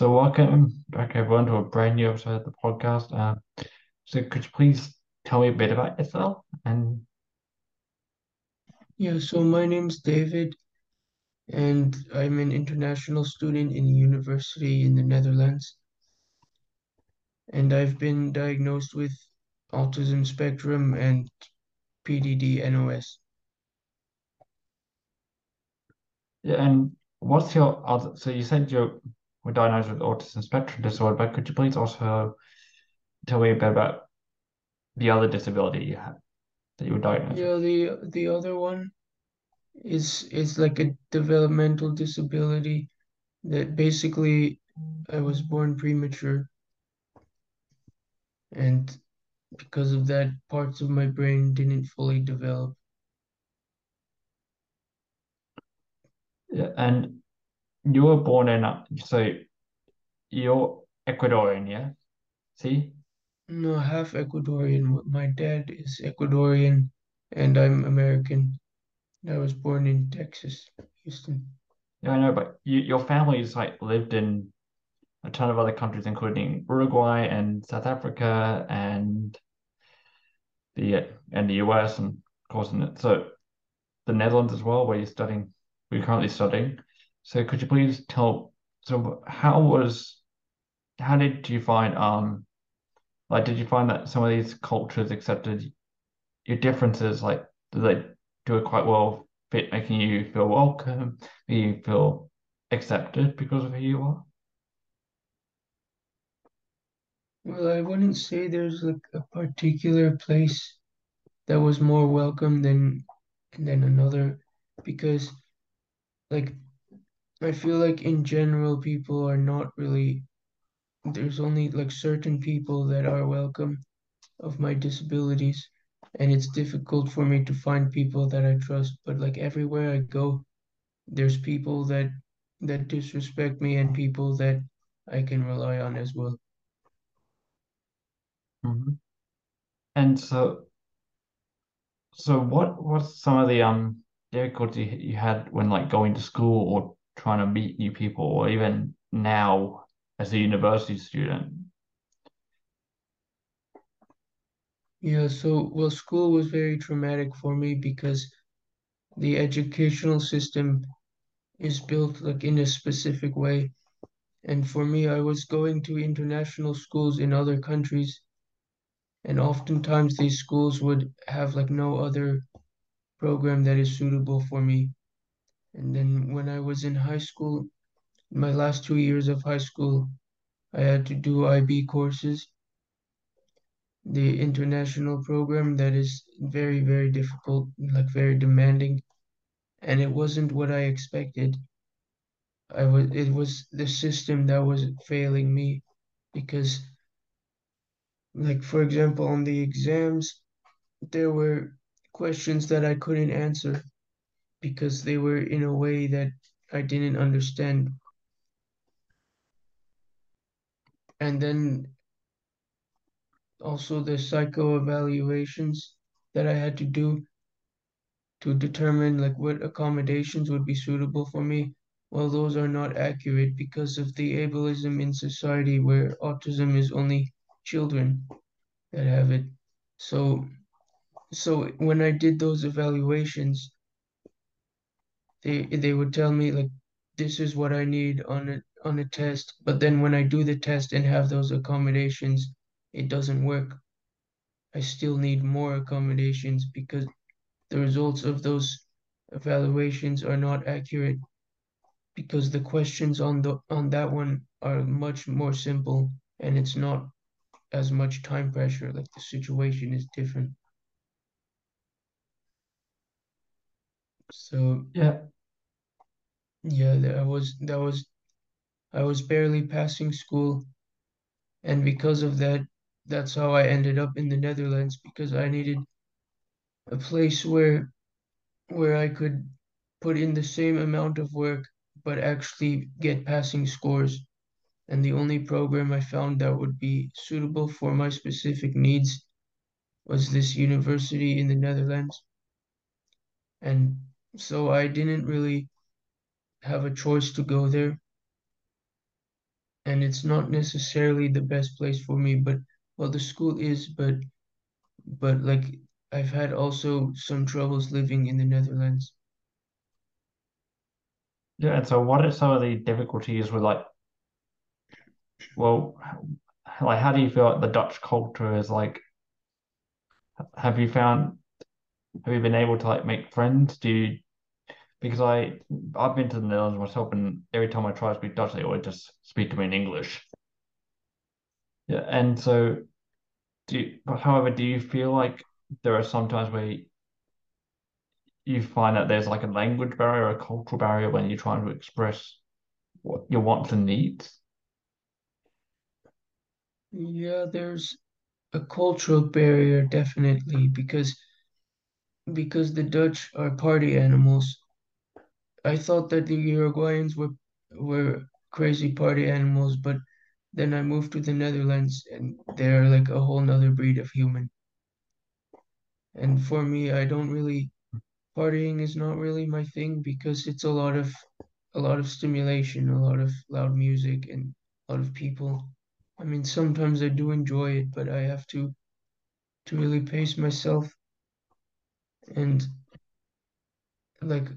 So welcome back everyone to a brand new episode of the podcast. Uh, so could you please tell me a bit about yourself? And Yeah, so my name's David, and I'm an international student in a university in the Netherlands. And I've been diagnosed with autism spectrum and PDD-NOS. yeah, and what's your other? So you said you were diagnosed with autism spectrum disorder, but could you please also tell me a bit about the other disability you had that you were diagnosed with? Yeah, the the other one is is like a developmental disability that basically I was born premature, and because of that, parts of my brain didn't fully develop. Yeah, and you were born in uh, so you're Ecuadorian, yeah? See? No, half Ecuadorian. My dad is Ecuadorian and I'm American. I was born in Texas, Houston. Yeah, I know, but you, your family's like lived in a ton of other countries, including Uruguay and South Africa and the and the US and of course in it. So the Netherlands as well, where you're studying, where you're currently studying. So could you please tell, so how was, how did you find, um, like, did you find that some of these cultures accepted your differences? Like, do they do it quite well, fit making you feel welcome, making you feel accepted because of who you are? Well, I wouldn't say there's like a particular place that was more welcome than than another because like I feel like in general people are not really there's only like certain people that are welcome of my disabilities and it's difficult for me to find people that I trust but like everywhere I go there's people that that disrespect me and people that I can rely on as well. Mhm. And so, so what what's some of the um difficulty you had when like going to school or trying to meet new people or even now as a university student? Yeah, so well, school was very traumatic for me because the educational system is built like in a specific way. And for me, I was going to international schools in other countries, and oftentimes these schools would have like no other program that is suitable for me. And then when I was in high school, my last two years of high school, I had to do IB courses, the international program that is very, very difficult, like very demanding, and it wasn't what I expected. I was it was the system that was failing me because like for example on the exams there were questions that I couldn't answer because they were in a way that I didn't understand. And then also the psycho evaluations that I had to do to determine like what accommodations would be suitable for me. Well, those are not accurate because of the ableism in society where autism is only children that have it. So so when I did those evaluations, they they would tell me like this is what I need on a on a test, but then when I do the test and have those accommodations, it doesn't work. I still need more accommodations because the results of those evaluations are not accurate because the questions on the on that one are much more simple and it's not as much time pressure like the situation is different so Yeah, yeah that was that was I was barely passing school. And because of that that's how I ended up in the Netherlands because I needed a place where where I could put in the same amount of work but actually get passing scores. And the only program I found that would be suitable for my specific needs was this university in the Netherlands. And so I didn't really have a choice to go there. and it's not necessarily the best place for me, but well, the school is, but but like I've had also some troubles living in the Netherlands. Yeah, and so what are some of the difficulties with like, well, like how do you feel like the Dutch culture is like? Have you found, have you been able to like make friends? Do you, because I I've been to the Netherlands myself, and every time I try to speak Dutch, they always just speak to me in English. Yeah, and so do you, however, do you feel like there are some times where you find that there's like a language barrier, a cultural barrier when you're trying to express what your wants and needs? Yeah, there's a cultural barrier definitely because because the Dutch are party animals. I thought that the Uruguayans were were crazy party animals, but then I moved to the Netherlands and they're like a whole nother breed of human. And for me, I don't really partying is not really my thing because it's a lot of a lot of stimulation, a lot of loud music and a lot of people. I mean, sometimes I do enjoy it, but I have to to really pace myself and like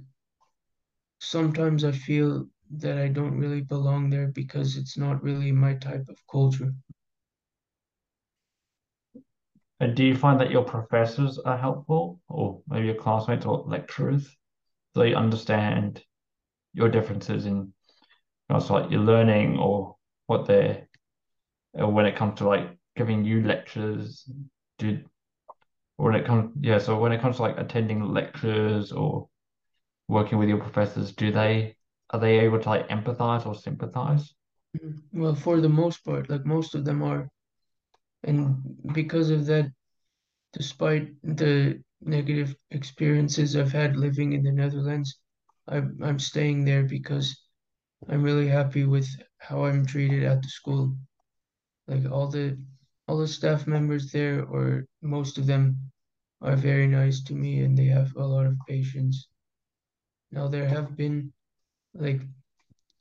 sometimes I feel that I don't really belong there because it's not really my type of culture. And do you find that your professors are helpful, or maybe your classmates or lecturers? They understand your differences in you know, so like your learning or what they're, or when it comes to like giving you lectures, do when it comes, yeah, so when it comes to like attending lectures or working with your professors, do they are they able to like empathize or sympathize? Mm, Well, for the most part, like most of them are. And because of that, despite the negative experiences I've had living in the Netherlands, I'm I'm staying there because I'm really happy with how I'm treated at the school. Like all the all the staff members there, or most of them, are very nice to me and they have a lot of patience. Now there have been like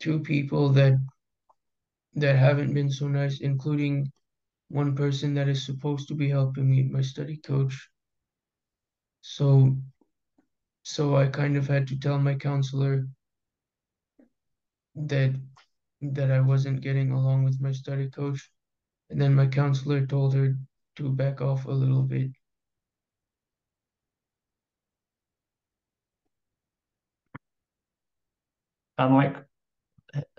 two people that that haven't been so nice, including one person that is supposed to be helping me, my study coach. So so I kind of had to tell my counselor that that I wasn't getting along with my study coach, and then my counselor told her to back off a little bit. And like,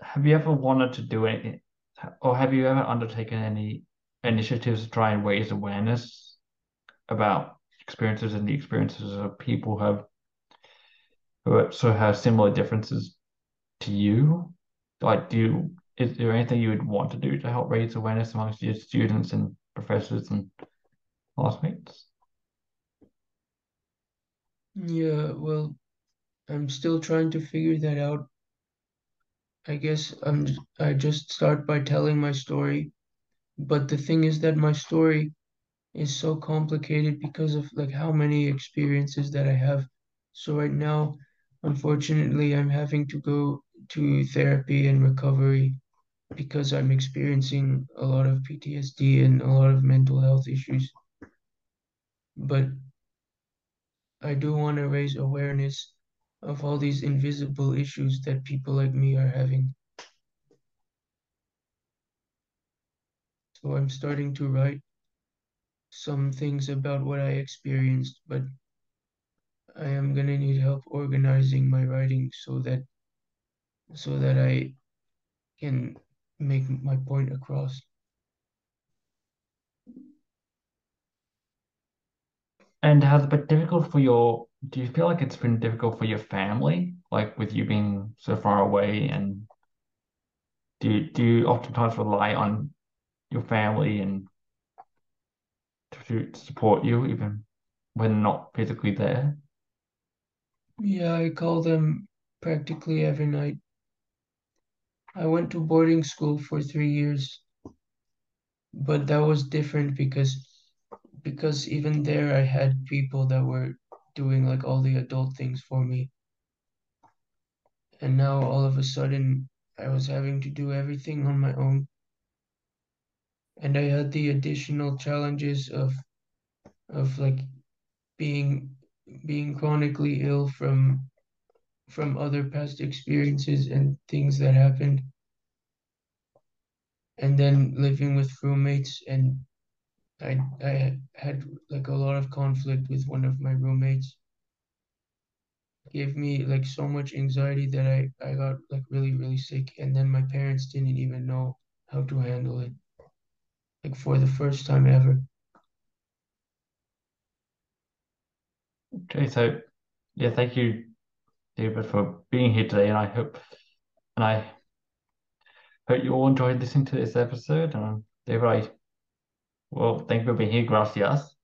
have you ever wanted to do anything, or have you ever undertaken any initiatives to try and raise awareness about experiences and the experiences of people who have who also have similar differences to you? Like, do you, is there anything you would want to do to help raise awareness amongst your students and professors and classmates? Yeah, well, I'm still trying to figure that out. I guess I'm I just start by telling my story, but the thing is that my story is so complicated because of like how many experiences that I have. So right now, unfortunately, I'm having to go to therapy and recovery because I'm experiencing a lot of PTSD and a lot of mental health issues. But I do want to raise awareness of all these invisible issues that people like me are having. So I'm starting to write some things about what I experienced, but I am gonna need help organizing my writing so that so that I can make my point across. And has it been difficult for your, do you feel like it's been difficult for your family, like with you being so far away? And do you, do you oftentimes rely on your family and to, to support you even when not physically there? Yeah, I call them practically every night. I went to boarding school for three years, but that was different because because even there I had people that were doing like all the adult things for me. And now all of a sudden I was having to do everything on my own. And I had the additional challenges of of like being being chronically ill from from other past experiences and things that happened. And then living with roommates and I I had like a lot of conflict with one of my roommates. Gave me like so much anxiety that I I got like really really sick and then my parents didn't even know how to handle it. Like for the first time ever. Okay, so yeah, thank you, David, for being here today, and I hope and I hope you all enjoyed listening to this episode. Um, David, I well, thank you for being here. Gracias.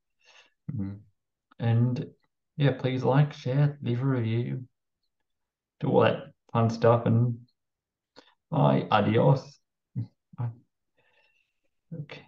Mm. And yeah, please like, share, leave a review, do all that fun stuff, and bye. Adios. Okay.